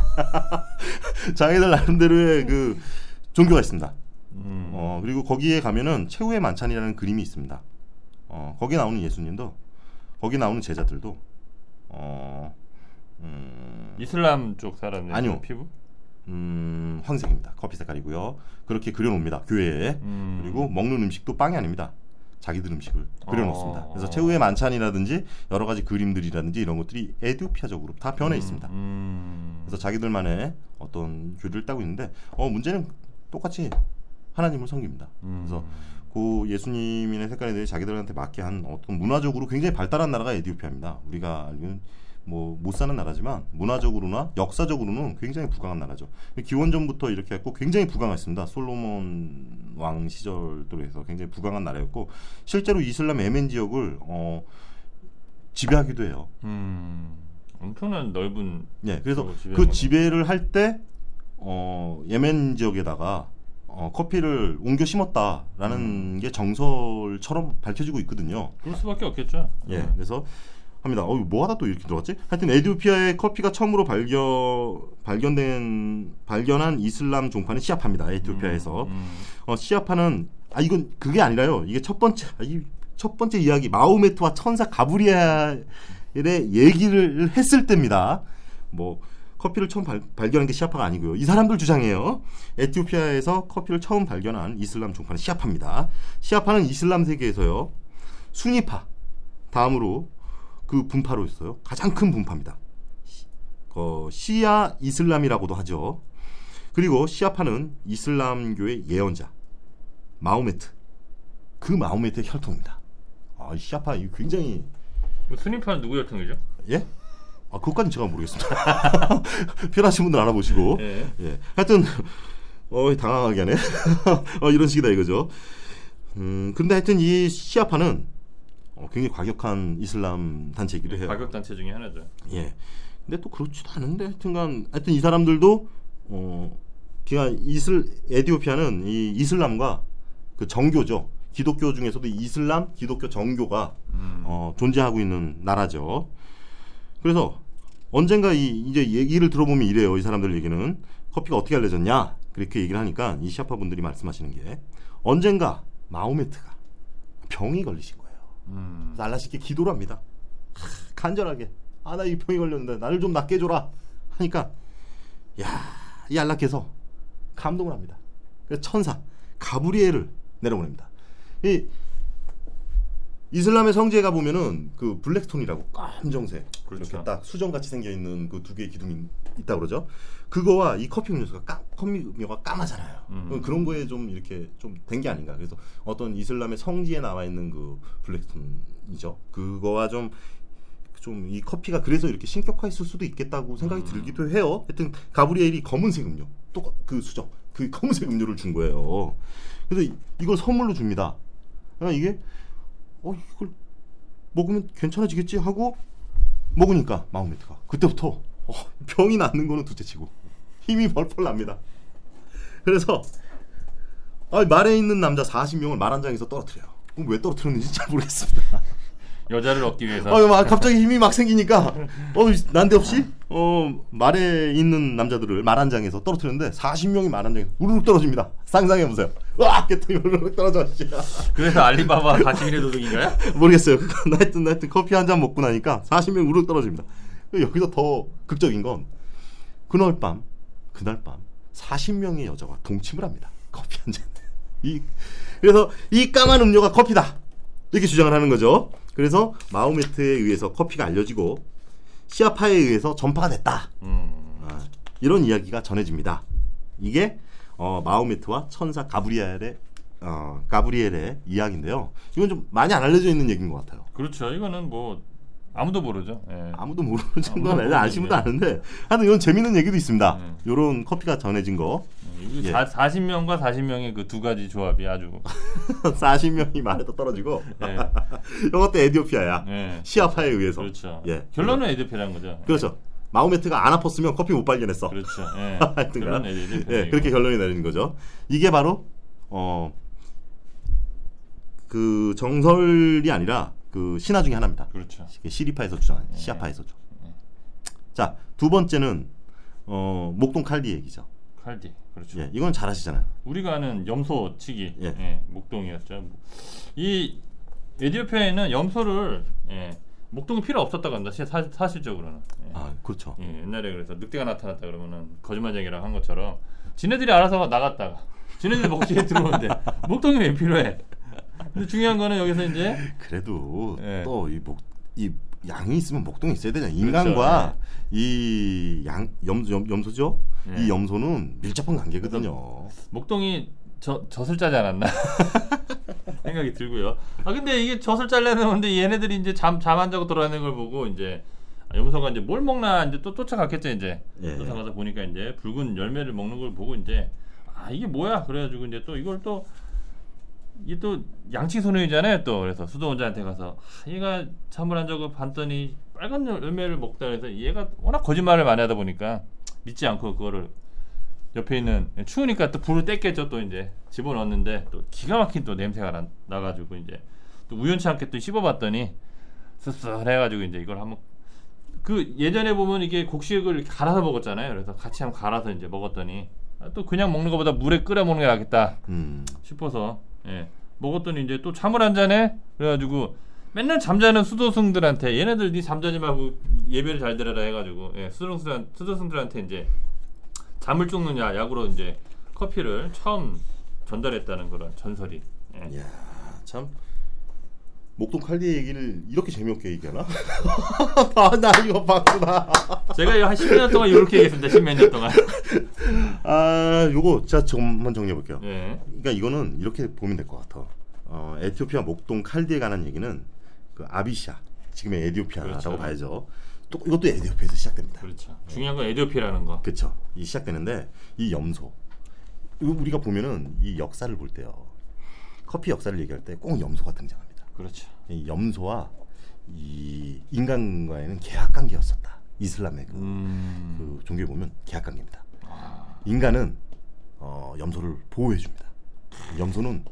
자기들 나름대로의 그 종교가 있습니다. 음. 어, 그리고 거기에 가면은 최후의 만찬이라는 그림이 있습니다. 어, 거기 나오는 예수님도 거기 나오는 제자들도 어, 음, 이슬람 쪽 사람들 아니요. 피부? 음, 황색입니다. 커피 색깔이고요. 그렇게 그려놓습니다. 교회에. 음. 그리고 먹는 음식도 빵이 아닙니다. 자기들 음식을 그려놓습니다. 어. 그래서 최후의 만찬이라든지 여러 가지 그림들이라든지 이런 것들이 에티오피아적으로 다 변해 있습니다. 음. 그래서 자기들만의 어떤 교리를 따고 있는데 어 문제는 똑같이 하나님을 섬깁니다. 음. 그래서 그 예수님의 색깔에 대해 자기들한테 맞게 한 어떤 문화적으로 굉장히 발달한 나라가 에티오피아입니다. 우리가 알기는 뭐 못 사는 나라지만 문화적으로나 역사적으로는 굉장히 부강한 나라죠. 기원전부터 이렇게 했고 굉장히 부강했습니다. 솔로몬 왕 시절도 해서 굉장히 부강한 나라였고 실제로 이슬람 예멘 지역을 어, 지배하기도 해요. 음. 엄청난 넓은 예, 그래서 그. 지배를 할 때 어, 예멘 지역에다가 어, 커피를 옮겨 심었다라는 음. 게 정설처럼 밝혀지고 있거든요. 그럴 수밖에 없겠죠. 예, 음. 그래서 합니다. 어, 뭐 하다 또 이렇게 들어갔지? 하여튼 에디오피아의 커피가 처음으로 발견 발견된 발견한 이슬람 종파는 시아파입니다. 에티오피아에서 음. 어, 시아파는 아 이건 그게 아니라요. 이게 첫 번째 아, 이첫 번째 이야기 마호메트와 천사 가브리엘의 얘기를 했을 때입니다. 뭐 커피를 처음 발, 발견한 게 시아파가 아니고요. 이 사람들 주장해요. 에티오피아에서 커피를 처음 발견한 이슬람 종파는 시아파입니다. 시아파는 이슬람 세계에서요. 수니파 다음으로 그 분파로 있어요. 가장 큰 분파입니다. 시- 어, 시아 이슬람이라고도 하죠. 그리고 시아파는 이슬람교의 예언자 마호메트 그 마호메트의 혈통입니다. 아, 이 시아파 이거 굉장히 뭐 스님파는 누구 혈통이죠? 예? 아, 그것까지는 제가 모르겠습니다. 필요하신 분들 알아보시고. 예. 예. 하여튼, 어, 당황하게 하네. 어, 이런 식이다 이거죠. 음, 근데 하여튼 이 시아파는 어, 굉장히 과격한 이슬람 단체이기도 해요. 가격 단체 중에 하나죠. 예. 근데 또 그렇지도 않은데 하여튼간 하여튼 이 사람들도 어 그냥 이슬 에디오피아는 이 이슬람과 그 정교죠. 기독교 중에서도 이슬람, 기독교 정교가 음. 어, 존재하고 있는 나라죠. 그래서 언젠가 이 이제 얘기를 들어보면 이래요. 이 사람들 얘기는 커피가 어떻게 알려졌냐 그렇게 얘기를 하니까 이 시아파 분들이 말씀하시는 게 언젠가 마호메트가 병이 걸리신. 음. 알라시께 기도를 합니다. 하, 간절하게 아나이 병이 걸렸는데 나를 좀 낫게 해줘라 하니까 야이 알라께서 감동을 합니다. 그래서 천사 가브리엘을 내려보냅니다. 이 이슬람의 성지에 가 보면은 그 블랙스톤이라고 검정색 그렇죠. 이렇게 딱 수정같이 생겨 있는 그 두 개의 기둥이 있다 그러죠. 그거와 이 커피 음료수가 까, 커피 음료가 까마잖아요. 음. 그런 거에 좀 이렇게 좀 된 게 아닌가. 그래서 어떤 이슬람의 성지에 나와 있는 그 블랙스톤이죠. 그거와 좀 좀 이 커피가 그래서 이렇게 신격화했을 수도 있겠다고 생각이 음. 들기도 해요. 하여튼 가브리엘이 검은색 음료, 또 그 수정, 그 검은색 음료를 준 거예요. 그래서 이- 이걸 선물로 줍니다. 그러니까 이게 어 이걸 먹으면 괜찮아지겠지 하고 먹으니까 마호메트가 그때부터 어, 병이 낫는 거는 둘째치고 힘이 벌벌 납니다. 그래서 아, 말에 있는 남자 40명을 말 한 장에서 떨어뜨려요. 왜 떨어뜨렸는지 잘 모르겠습니다. 여자를 얻기 위해서. 아, 막 갑자기 힘이 막 생기니까 어 난데없이 어 말에 있는 남자들을 말 한 장에서 떨어뜨렸는데 40명이 말 한 장에서 우르륵 떨어집니다. 상상해 보세요. 와, 깨통이 우르륵 떨어져. 씨. 그래서 알리바바 41의 도둑인가요? 모르겠어요. 그건 하여튼 하여튼 커피 한 잔 먹고 나니까 40명 우르륵 떨어집니다. 여기서 더 극적인 건 그날 밤 그날 밤 40명의 여자가 동침을 합니다. 커피 한 잔. 이 그래서 이 까만 음료가 커피다. 이렇게 주장을 하는 거죠. 그래서 마호메트에 의해서 커피가 알려지고 시아파에 의해서 전파가 됐다. 음. 아, 이런 이야기가 전해집니다. 이게 어, 마호메트와 천사 가브리엘의 어, 가브리엘의 이야기인데요. 이건 좀 많이 안 알려져 있는 얘기인 것 같아요. 그렇죠. 이거는 뭐 아무도 모르죠. 예. 아무도 모르는 아시는 분도 얘기예요. 아는데 하여튼 이건 재밌는 얘기도 있습니다. 네. 이런 커피가 전해진 거 이거 예. 사, 40명과 40명의 그 두 가지 조합이 아주 40명이 말에도 떨어지고 예. 이것도 에디오피아야. 예. 시아파에 의해서. 그렇죠. 예. 결론은 에드피라는 거죠. 그렇죠. 마호메트가 안 아팠으면 커피 못 발견했어. 그렇죠. 예. 결론은 에드피. 예, 그렇게 결론이 내리는 거죠. 이게 바로 어 그 정설이 아니라 그 신화 중에 하나입니다. 그렇죠. 시리파에서 주장한 예. 시아파에서죠. 예. 자, 두 번째는 어 목동 칼디 얘기죠. 칼디. 그렇죠. 예, 이건 잘 아시잖아요. 우리가 아는 염소 치기 예. 예, 목동이었죠. 이 에디오피아에는 염소를 예, 목동이 필요 없었다고. 시- 사, 사실적으로는. 예. 아, 그렇죠. 예, 옛날에 그래서 늑대가 나타났다 그러면은 거짓말쟁이랑 한 것처럼 지네들이 알아서 나갔다가 지네들 목지에 들어오는데 목동이 왜 필요해? 근데 중요한 거는 여기서 이제 그래도 예. 또이 목 이 양이 있으면 목동이 있어야 되잖아요. 인간과 이양 염소 염소죠. 예. 이 염소는 밀접한 관계거든요. 목동이 저, 젖을 짜지 않았나 생각이 들고요. 아 근데 이게 젖을 잘라내는데 얘네들이 이제 잠 잠 안 자고 돌아다니는 걸 보고 이제 아, 염소가 이제 뭘 먹나 이제 또 쫓아갔겠죠 이제 예. 쫓아가서 보니까 이제 붉은 열매를 먹는 걸 보고 이제 아 이게 뭐야 그래가지고 이제 또 이걸 또 이게 또 양치 소년이잖아요 또. 그래서 수도원자한테 가서 아, 얘가 잠을 안 자고 봤더니 빨간 열- 열매를 먹다 그래서 얘가 워낙 거짓말을 많이 하다 보니까 믿지 않고 그거를 옆에 있는 추우니까 또 불을 뗐겠죠 또 이제. 집어넣었는데 또 기가 막힌 또 냄새가 나, 나가지고 이제 또 우연치 않게 또 씹어봤더니 씁쓸해가지고 이제 이걸 한번 그 예전에 보면 이게 곡식을 갈아서 먹었잖아요. 그래서 같이 한번 갈아서 이제 먹었더니 아, 또 그냥 먹는 것보다 물에 끓여 먹는 게 낫겠다 음. 싶어서 예, 먹었더니 이제 또 잠을 안 자네 그래가지고 맨날 잠자는 수도승들한테 얘네들 니 잠자지 말고 예배를 잘 들어라 해가지고 예, 수도승들 수도승들한테 이제 잠을 야 약으로 이제 커피를 처음 전달했다는 그런 전설이 예. 이야, 참 목동 칼디 얘기를 이렇게 재미없게 얘기하나? 아, 나 이거 봤구나. 제가 한 10년 동안 이렇게 얘기했습니다. 10몇 년 동안. 아, 요거 제가 조금만 정리해 볼게요. 예. 그러니까 이거는 이렇게 보면 될 것 같아. 어, 에티오피아 목동 칼디에 관한 얘기는 그 아비샤 지금의 에티오피아라고 그렇죠. 봐야죠. 또 이것도 에티오피아에서 시작됩니다. 그렇죠. 중요한 건 에디오피라는 거. 그렇죠. 이 시작되는데 이 염소 우리가 보면은 이 역사를 볼 때요. 커피 역사를 얘기할 때 꼭 염소가 등장합니다. 그렇죠. 이 염소와 이 인간과에는 계약 관계였었다. 이슬람의 그, 음. 그 종교에 보면 계약 관계입니다. 아, 인간은 어, 염소를 보호해 줍니다. 염소는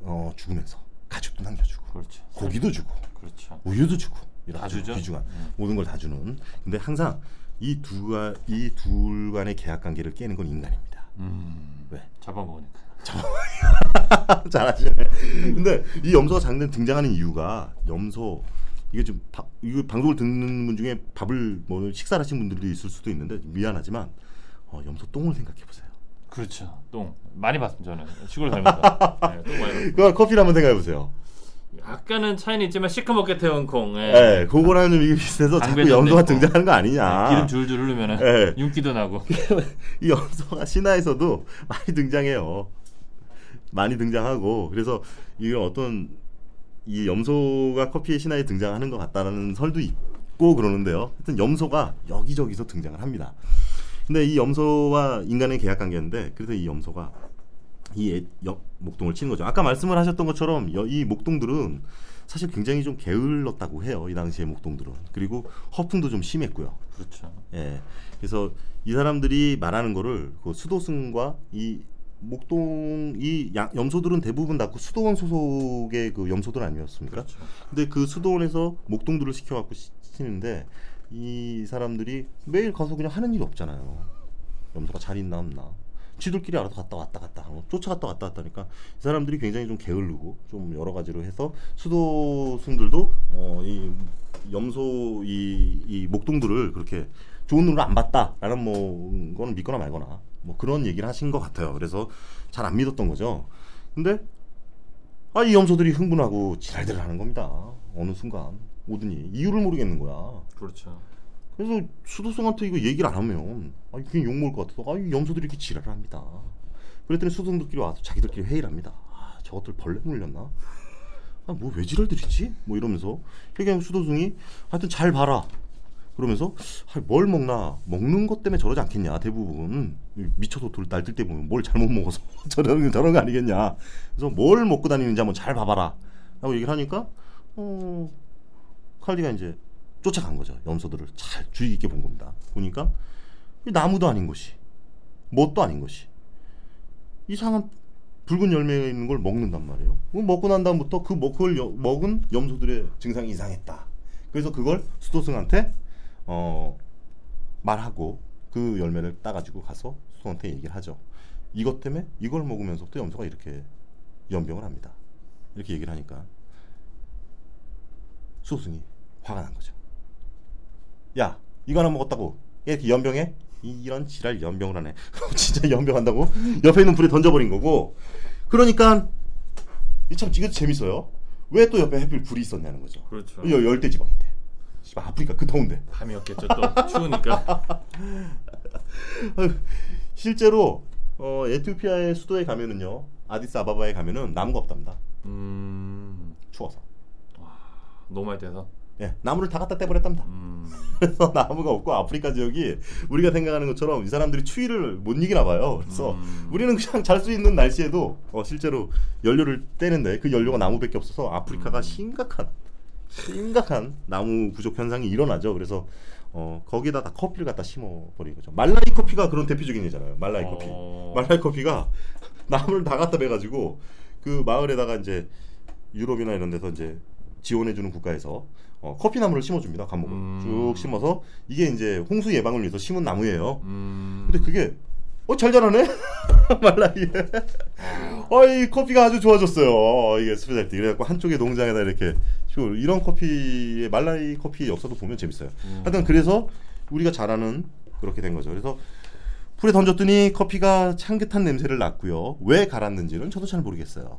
어, 죽으면서 가죽도 남겨주고 그렇죠. 고기도 주고 그렇죠. 우유도 주고 이런 다 아주 주죠. 귀중한 음. 모든 걸 다 주는. 근데 항상 이 두가 이 둘 간의 계약 관계를 깨는 건 인간입니다. 음. 왜? 잡아먹으니까. 잘하시네. 근데 이 염소가 장면 등장하는 이유가 염소 이게 좀 바, 이거 방송을 듣는 분 중에 밥을 뭐 식사를 하신 분들도 있을 수도 있는데 미안하지만 어, 염소 똥을 생각해 보세요. 그렇죠. 똥 많이 봤습니다. 저는 시골 살면서. 네. 그거 커피를 한번 생각해 보세요. 약간은 차이는 있지만 시커멓게 태운 콩. 예. 예, 그거랑 좀 비슷해서 자꾸 염소가. 등장하는 거 아니냐. 기름 줄줄 흐르면은 예. 윤기도 나고. 이 염소가 신화에서도 많이 등장해요. 많이 등장하고 그래서 이런 어떤 이 염소가 커피의 신화에 등장하는 것 같다라는 설도 있고 그러는데요. 하여튼 염소가 여기저기서 등장을 합니다. 근데 이 염소와 인간의 계약 관계인데 그래서 이 염소가 이 애- 역- 목동을 치는 거죠. 아까 말씀을 하셨던 것처럼 여- 이 목동들은 사실 굉장히 좀 게을렀다고 해요. 이 당시의 목동들은. 그리고 허풍도 좀 심했고요. 그렇죠. 예. 그래서 이 사람들이 말하는 거를 그 수도승과 이 목동 이 양- 염소들은 대부분 다 그 수도원 소속의 그 염소들 아니었습니까? 그렇죠. 근데 그 수도원에서 목동들을 시켜갖고 시- 시키는데 이 사람들이 매일 가서 그냥 하는 일이 없잖아요. 염소가 잘 있나 없나. 쥐들끼리 알아서 갔다 왔다 갔다 하고 쫓아갔다 왔다 갔다 하니까 이 사람들이 굉장히 좀 게으르고 좀 여러 가지로 해서 수도승들도 어, 이 염소 이, 이 목동들을 그렇게 좋은 눈으로 안 봤다라는 뭐 거는 믿거나 말거나 뭐 그런 얘기를 하신 것 같아요. 그래서 잘 안 믿었던 거죠. 근데 아 이 염소들이 흥분하고 지랄들을 하는 겁니다. 어느 순간 오더니 이유를 모르겠는 거야. 그렇죠. 그래서 수도승한테 이거 얘기를 안 하면 아 그냥 욕 먹을 것 같아서 아이 염소들이 이렇게 지랄을 합니다. 그랬더니 수도승들끼리 와서 자기들끼리 회의를 합니다. 아 저것들 벌레 물렸나? 아 뭐 왜 지랄들이지? 뭐 이러면서 그냥 수도승이 하여튼 잘 봐라. 그러면서 아, 뭘 먹나? 먹는 것 때문에 저러지 않겠냐? 대부분. 미쳐서 돌 날뛸 때 보면 뭘 잘못 먹어서 저런 저런 거 아니겠냐? 그래서 뭘 먹고 다니는지 한번 잘 봐봐라. 라고 얘기를 하니까 어 칼디가 이제 쫓아간 거죠. 염소들을 잘 주의 깊게 본 겁니다. 보니까 이 나무도 아닌 것이 뭣도 아닌 것이 이상한 붉은 열매가 있는 걸 먹는단 말이에요. 먹고 난 다음부터 그 먹, 그걸 여- 먹은 염소들의 증상이 이상했다. 그래서 그걸 수도승한테 어, 말하고 그 열매를 따가지고 가서 수도한테 얘기를 하죠. 이것 때문에 이걸 먹으면서부터 염소가 이렇게 연병을 합니다. 이렇게 얘기를 하니까 수도승이 화가 난 거죠. 야, 이거 하나 먹었다고 얘 이렇게 연병해? 이- 이런 지랄 연병을 하네. 진짜 연병한다고? 옆에 있는 불에 던져버린 거고. 그러니까 이참 이거 재밌어요. 왜 또 옆에 하필 불이 있었냐는 거죠. 그렇죠. 여- 열대 지방인데. 씨발, 아프리카 그 더운데. 밤이었겠죠. 또 추우니까. 실제로 어, 에티오피아의 수도에 가면은요. 아디스 아바바에 가면은 나무가 없답니다. 음. 추워서. 너무 많이 돼서. 예, 나무를 다 갖다 떼버렸답니다. 음. 그래서 나무가 없고 아프리카 지역이 우리가 생각하는 것처럼 이 사람들이 추위를 못 이기나 봐요. 그래서 음. 우리는 그냥 잘 수 있는 날씨에도 어, 실제로 연료를 떼는데 그 연료가 나무밖에 없어서 아프리카가 음. 심각한 심각한 나무 부족 현상이 일어나죠. 그래서 어, 거기다 다 커피를 갖다 심어 버린 거죠. 말라이 커피가 그런 대표적인 예잖아요. 말라이 커피. 어. 말라이 커피가 나무를 다 갖다 베가지고 그 마을에다가 이제 유럽이나 이런 데서 이제 지원해 주는 국가에서 어, 커피 나무를 심어 줍니다. 관목을 음. 쭉 심어서 이게 이제 홍수 예방을 위해서 심은 나무예요. 음. 근데 그게 어 잘 자라네 말라위에. 어 이 커피가 아주 좋아졌어요. 이게 specialty 그래갖고 한쪽에 농장에다 이렇게 이런 커피의 말라위 커피의 역사도 보면 재밌어요. 음. 하여튼 그래서 우리가 잘 아는 그렇게 된 거죠. 그래서 풀에 던졌더니 커피가 향긋한 냄새를 났고요. 왜 갈았는지는 저도 잘 모르겠어요.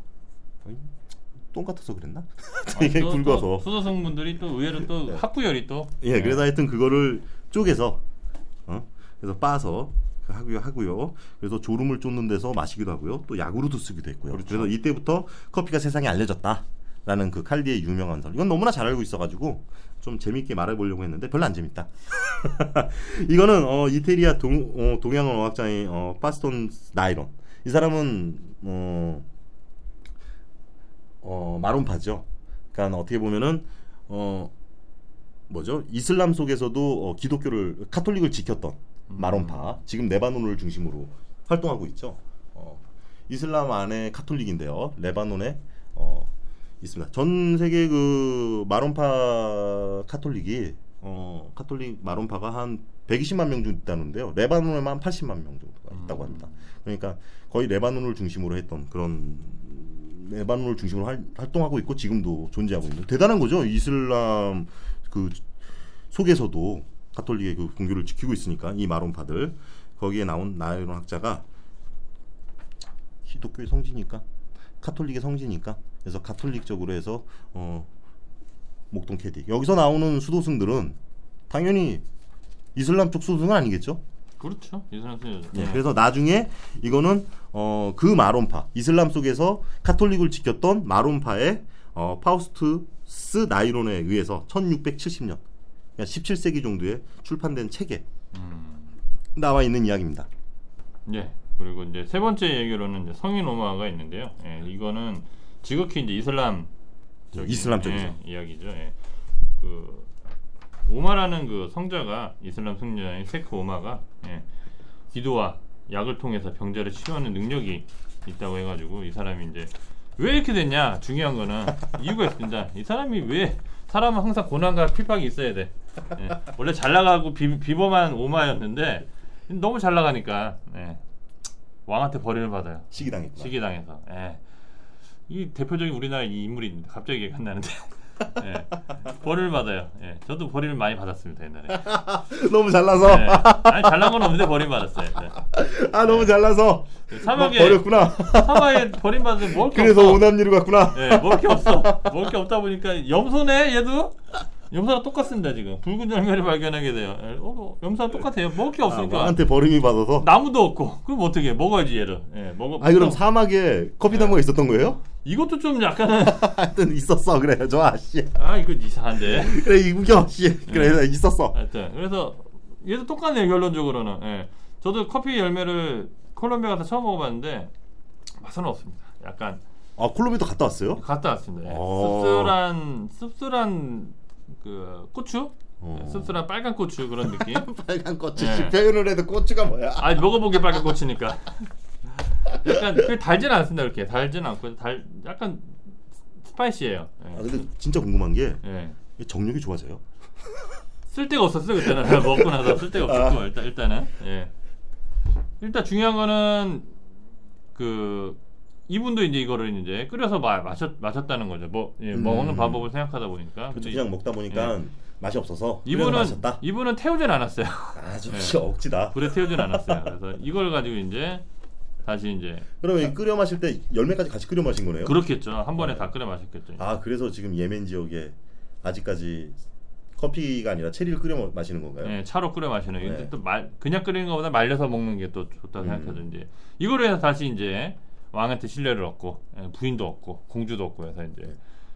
똥 같아서 그랬나? 아, 되게 또- 굵어서. 또 수도승분들이 또 의외로 또 학구열이 또 예, 그래서 하여튼 그거를 쪼개서 어? 그래서 빠서 그 하고요 하고요. 그래서 졸음을 쫓는 데서 마시기도 하고요. 또 약으로도 쓰기도 했고요. 그렇죠. 그래서 이때부터 커피가 세상에 알려졌다 라는 그 칼디의 유명한 설. 이건 너무나 잘 알고 있어가지고 좀 재밌게 말해보려고 했는데 별로 안 재밌다. 이거는 어, 이태리아 동, 어, 동양어 어학자인 어, 파스톤 나이론. 이 사람은 어, 어, 마론파죠. 그러니까 어떻게 보면은 어, 뭐죠? 이슬람 속에서도 어, 기독교를 카톨릭을 지켰던 마론파. 지금 레바논을 중심으로 활동하고 있죠. 어, 이슬람 안에 카톨릭인데요. 레바논에 어, 있습니다. 전 세계 그 마론파 카톨릭이 어, 카톨릭 마론파가 한 120만 명 정도 있다는데요. 레바논에만 80만 명 정도가 있다고 합니다. 그러니까 거의 레바논을 중심으로 했던 그런 레바논을 중심으로 활, 활동하고 있고 지금도 존재하고 있는 대단한 거죠. 이슬람 그 속에서도 가톨릭의 그 공교를 지키고 있으니까 이 마론파들 거기에 나온 나이론 학자가 기독교의 성지니까 카톨릭의 성지니까 그래서 가톨릭적으로 해서 어 목동 캐디 여기서 나오는 수도승들은 당연히 이슬람 쪽 수도승은 아니겠죠? 그렇죠. 이슬람 수 예, 그래서 나중에 이거는 어, 그 마론파 이슬람 속에서 카톨릭을 지켰던 마론파의 어, 파우스투스 나이론에 의해서 1670년 그러니까 17세기 정도에 출판된 책에 음. 나와 있는 이야기입니다. 예. 그리고 이제 세 번째 얘기로는 이제 성인 오마가 있는데요. 예, 이거는 지극히 이제 이슬람 이슬람 쪽이죠. 예, 이야기죠. 예. 그 오마라는 그 성자가 이슬람 승려인 세크 오마가 예, 기도와 약을 통해서 병자를 치유하는 능력이 있다고 해가지고 이 사람이 이제 왜 이렇게 됐냐 중요한 거는 이유가 있습니다. 이 사람이 왜 사람은 항상 고난과 핍박이 있어야 돼. 예, 원래 잘 나가고 비, 비범한 오마였는데 너무 잘 나가니까 예, 왕한테 버림을 받아요. 시기당했구나. 시기당해서. 예. 이 대표적인 우리나라 이 인물인데 갑자기 안 나는데. 예. 벌을 받아요. 예. 저도 벌을 많이 받았습니다 옛날에. 너무 잘나서 예. 아니 잘난 건 없는데 벌을 받았어요. 예. 아 너무 잘나서 막 사막에 버렸구나. 사막에 먹을 게 그래서 없어. 오남리로 갔구나. 예, 먹을 게 없어. 먹을 게 없다 보니까 염소네 얘도. 염소랑 똑같습니다 지금. 붉은 열매를 발견하게 돼요. 예. 어, 염소랑 똑같아요. 먹을 게 아, 없으니까. 왕한테 버림이 받아서. 나무도 없고. 그럼 어떻게 해? 먹어야지 얘를. 예, 먹어. 아 그럼 사막에 커피 나무가 있었던 거예요? 이것도 좀 약간은 하여튼 있었어 그래 저 아씨. 아 이거 이상한데. 그래 이구겨 씨. 그래 있었어. 하여튼 그래서 얘도 똑같네요 결론적으로는. 예. 저도 커피 열매를 콜롬비아 가서 처음 먹어봤는데 맛은 없습니다. 약간 아 콜롬비아도 갔다 왔어요? 갔다 왔습니다. 예. 어. 씁쓸한 씁쓸한 그 고추, 어. 씁쓸한 빨간 고추 그런 느낌. 빨간 고추 네. 씨 표현을 해도 고추가 뭐야? 아 먹어보기 빨간 고추니까. 약간 그 달진 않습니다 이렇게 달진 않고 달 약간 스파이시해요. 예. 아 근데 진짜 궁금한 게 예. 정력이 좋아져요? 쓸 데가 없었어요 그때는 먹고 나서 쓸 데가 없었고 일단 일단은 예 일단 중요한 거는 그 이분도 이제 이거를 이제 끓여서 마, 마셨 마셨다는 거죠 뭐 예, 음. 먹는 방법을 생각하다 보니까 근데 그냥 먹다 보니까 맛이 없어서 이분은 마셨다. 이분은 태우진 않았어요 아주 예. 씨 억지다. 불에 태우진 않았어요 그래서 이걸 가지고 이제 다시 이제 그러면 이 끓여 마실 때 열매까지 같이 끓여 마신 거네요? 그렇겠죠 한 번에 다 끓여 마셨겠죠 아 그래서 지금 예멘 지역에 아직까지 커피가 아니라 체리를 끓여 마- 마시는 건가요? 예, 차로 끓여 마시는. 근데 네. 또 말, 그냥 끓이는 것보다 말려서 먹는 게 또 좋다 고 음. 생각해서 이제 이거로 해서 다시 이제 왕한테 신뢰를 얻고 예, 부인도 얻고 공주도 얻고 해서 네. 이제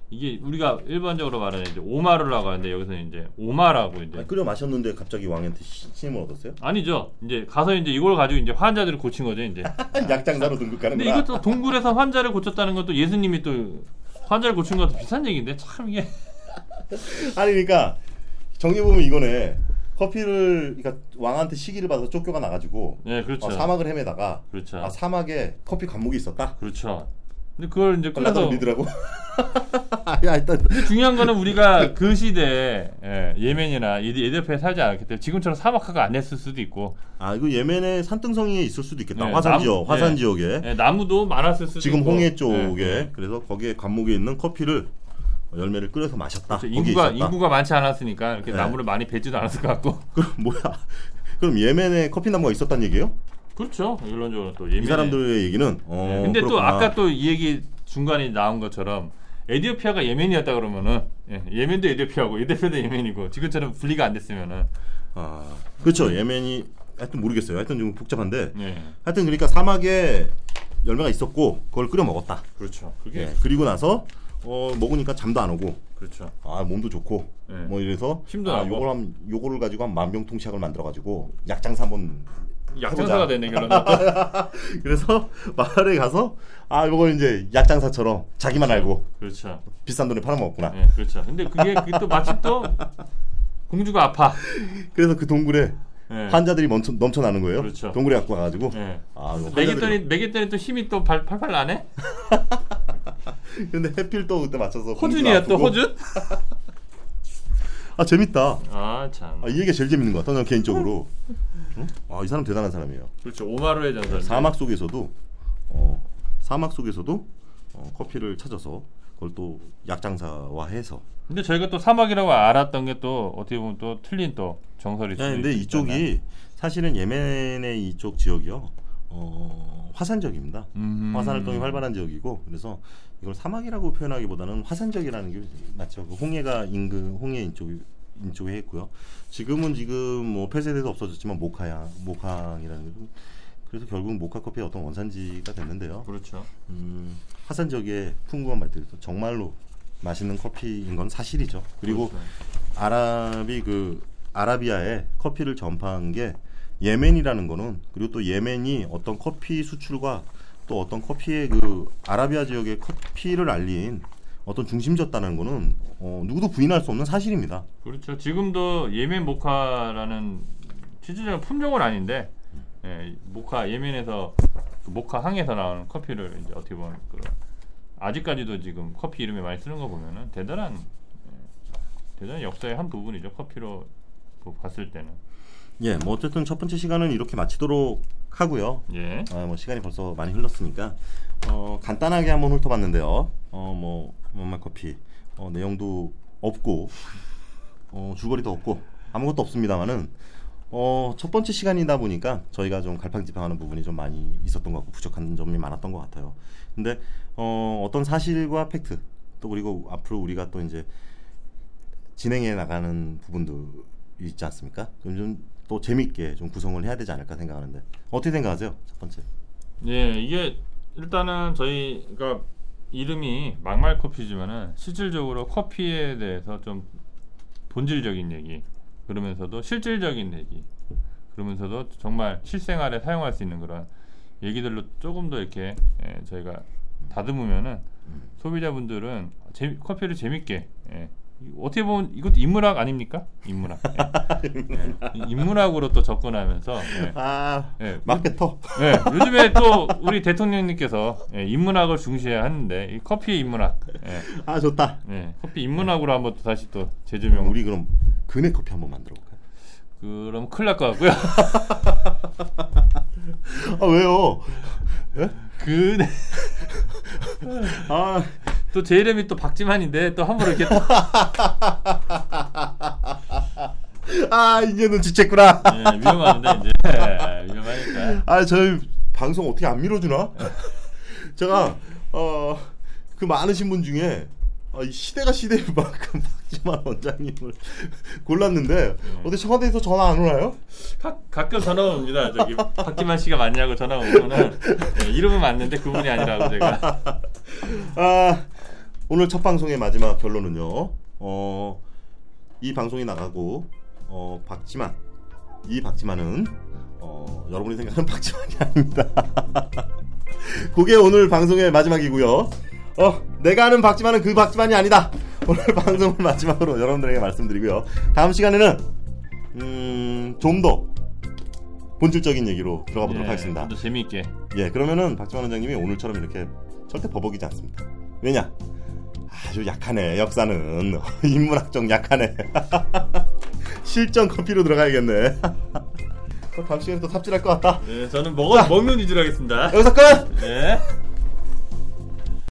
이게 우리가 일반적으로 말하는 이제 오마르라고 하는데 여기서는 이제 오마라고 이제 아니, 끓여 마셨는데 갑자기 왕한테 시- 신임을 얻었어요? 아니죠. 이제 가서 이제 이걸 가지고 이제 환자들을 고친 거죠 이제. 약장사로 등극 근데. 이것도 동굴에서 환자를 고쳤다는 것도 예수님이 또 환자를 고친 것도 비슷한 얘기인데 참 이게 아니 그러니까 정리 보면 이거네. 커피를 그러니까 왕한테 시기를 받아서 쫓겨가 나가지고 네 그렇죠. 어, 사막을 헤매다가 그렇죠. 아 사막에 커피 관목이 있었다. 그렇죠. 근데 그걸 이제 끓여서 믿으라고. 야 일단 근데 중요한 거는 우리가 그 시대에 예, 이- 에디오피아에 살지 않았기 때문에 지금처럼 사막화가 안 했을 수도 있고 아 이거 예멘의 산등성이에 있을 수도 있겠다. 네, 화산 남- 지역, 화산 네. 지역에 예, 나무도 많았을 수도 지금 있고 홍해 쪽에 예, 그래서 거기에 관목에 있는 커피를 열매를 끓여서 마셨다. 그렇죠. 인구가. 인구가 많지 않았으니까 이렇게 네. 나무를 많이 베지도 않았을 것 같고 그럼 뭐야? 그럼 예멘에 커피 나무가 있었다는 얘기예요? 그렇죠 결론적으로 또 예멘 이 사람들의 얘기는 어, 근데 또 그렇구나. 아까 또 이 얘기 중간에 나온 것처럼 에디오피아가 예멘이었다 그러면은 예, 예멘도 에디오피아고 에디오피아도 예멘이고 지금처럼 분리가 안 됐으면은 아 그렇죠. 예멘이 하여튼 모르겠어요. 하여튼 좀 복잡한데 예. 하여튼 그러니까 사막에 열매가 있었고 그걸 끓여 먹었다. 그렇죠. 그게 예. 그리고 나서 어, 먹으니까 잠도 안 오고 그렇죠. 아 몸도 좋고 예. 뭐 이래서 힘도 아, 나고. 요걸 한 요거를 가지고 한 만병통치약을 만들어 가지고 약장사 한번 약장사가 해보자. 되네 결론. 그래서 마을에 가서 아 요걸 이제 약장사처럼 자기만 알고 그렇죠. 비싼 돈에 팔아먹었구나. 예, 그렇죠. 근데 그게, 그게 또 마침 또 공주가 아파. 그래서 그 동굴에 예. 환자들이 넘쳐, 넘쳐나는 거예요. 그렇죠. 동굴에 갖고 가가지고 예. 아 이거 환자들이 매겼더니 또 힘이 또 발, 팔팔 나네. 근데 해필 또 그때 맞춰서 호준이야 또. 호준? 아 재밌다. 아 참. 아, 이 얘기가 제일 재밌는 것 같아. 난 개인적으로. 응? 아이 사람 대단한 사람이에요. 그렇죠. 오마루의 전설. 사막 속에서도 어, 사막 속에서도 어, 커피를 찾아서 그걸 또 약장사화해서. 근데 저희가 또 사막이라고 알았던 게 또 어떻게 보면 또 틀린 또 정설이. 네, 근데 이쪽이 사실은 예멘의 이쪽 지역이요. 어, 화산적입니다. 음. 화산 활동이 활발한 지역이고 그래서 이걸 사막이라고 표현하기보다는 화산적이라는 게 맞죠. 그 홍해가 인근 홍해 인쪽 인쪽에 했고요. 지금은 지금 뭐 폐쇄돼서 없어졌지만 모카양 모캉이라는 게 좀- 그래서 결국 모카 커피의 어떤 원산지가 됐는데요. 그렇죠. 음, 화산적의 풍부한 맛들이 정말로 맛있는 커피인 건 사실이죠. 그리고 그렇죠. 아랍이 그 아라비아에 커피를 전파한 게 예멘이라는 거는 그리고 또 예멘이 어떤 커피 수출과 또 어떤 커피의 그 아라비아 지역의 커피를 알린 어떤 중심지였다는 거는 어, 누구도 부인할 수 없는 사실입니다. 그렇죠. 지금도 예멘 모카라는 실질적인 품종은 아닌데 예, 모카 예멘에서 그 모카 항에서 나오는 커피를 이제 어떻게 보면 그 아직까지도 지금 커피 이름에 많이 쓰는 거 보면은 대단한 예, 대단한 역사의 한 부분이죠. 커피로 그 봤을 때는 예, 뭐 어쨌든 첫 번째 시간은 이렇게 마치도록 하고요. 예. 아, 뭐 시간이 벌써 많이 흘렀으니까 어, 간단하게 한번 훑어봤는데요. 어, 뭐 원마 커피 어, 내용도 없고 어, 줄거리도 없고 아무것도 없습니다만은 어, 첫 번째 시간이다 보니까 저희가 좀 갈팡질팡하는 부분이 좀 많이 있었던 것 같고 부족한 점이 많았던 것 같아요. 근데 어, 어떤 사실과 팩트 또 그리고 앞으로 우리가 또 이제 진행해 나가는 부분도 있지 않습니까? 좀, 좀 또 재밌게 좀 구성을 해야 되지 않을까 생각하는데 어떻게 생각하세요? 첫 번째. 예, 이게 일단은 저희가 이름이 막말 커피지만은 실질적으로 커피에 대해서 좀 본질적인 얘기 그러면서도 실질적인 얘기 그러면서도 정말 실생활에 사용할 수 있는 그런 얘기들로 조금 더 이렇게 예, 저희가 다듬으면은 소비자분들은 재미, 커피를 재밌게 예. 어떻게 보면 이것도 인문학 아닙니까? 인문학. 예. 예. 인문학으로 또 접근하면서 예. 아 예. 마케터. 네, 요즘에 또 우리 대통령님께서 예, 인문학을 중시하는데 이 커피 인문학, 예, 아 좋다. 예, 커피 인문학으로 한번 또 다시 또 재조명. 우리 그럼 그네 커피 한번 만들어 볼까요? 그럼 큰일 날 것 같고요. 아 왜요? 그, 아 또 제 이름이 또 박지만인데 또 함부로 이렇게 또, 아 이제 눈치챘구나. 예, 위험한데 이제 예, 위험하니까. 아 저희 방송 어떻게 안 밀어주나? 제가 어 그 많으신 분 중에 아, 이 시대가 시대인 만큼 박지만 원장님을 골랐는데 어디 청와대에서 전화 안 오나요? 가, 가끔 전화 옵니다. 저기 박지만 씨가 맞냐고 전화 오면은 예, 이름은 맞는데 그분이 아니라고 제가. 아 오늘 첫 방송의 마지막 결론은요. 어, 이 방송이 나가고 어, 박지만 이 박지만은 어, 여러분이 생각하는 박지만이 아닙니다. 그게 오늘 방송의 마지막이고요. 어, 내가 아는 박지만은 그 박지만이 아니다. 오늘 방송을 마지막으로 여러분들에게 말씀드리고요. 다음 시간에는 음, 좀 더 본질적인 얘기로 들어가 보도록 예, 하겠습니다. 좀더 재미있게. 예, 그러면은 박지원 원장님이 오늘처럼 이렇게 절대 버벅이지 않습니다. 왜냐? 아주 약하네, 역사는. 인문학적 약하네. 실전 커피로 들어가야겠네. 다음 시간에 또 삽질할 것 같다. 네, 저는 먹어 먹는 위주로 하겠습니다. 여기서 끝! 네.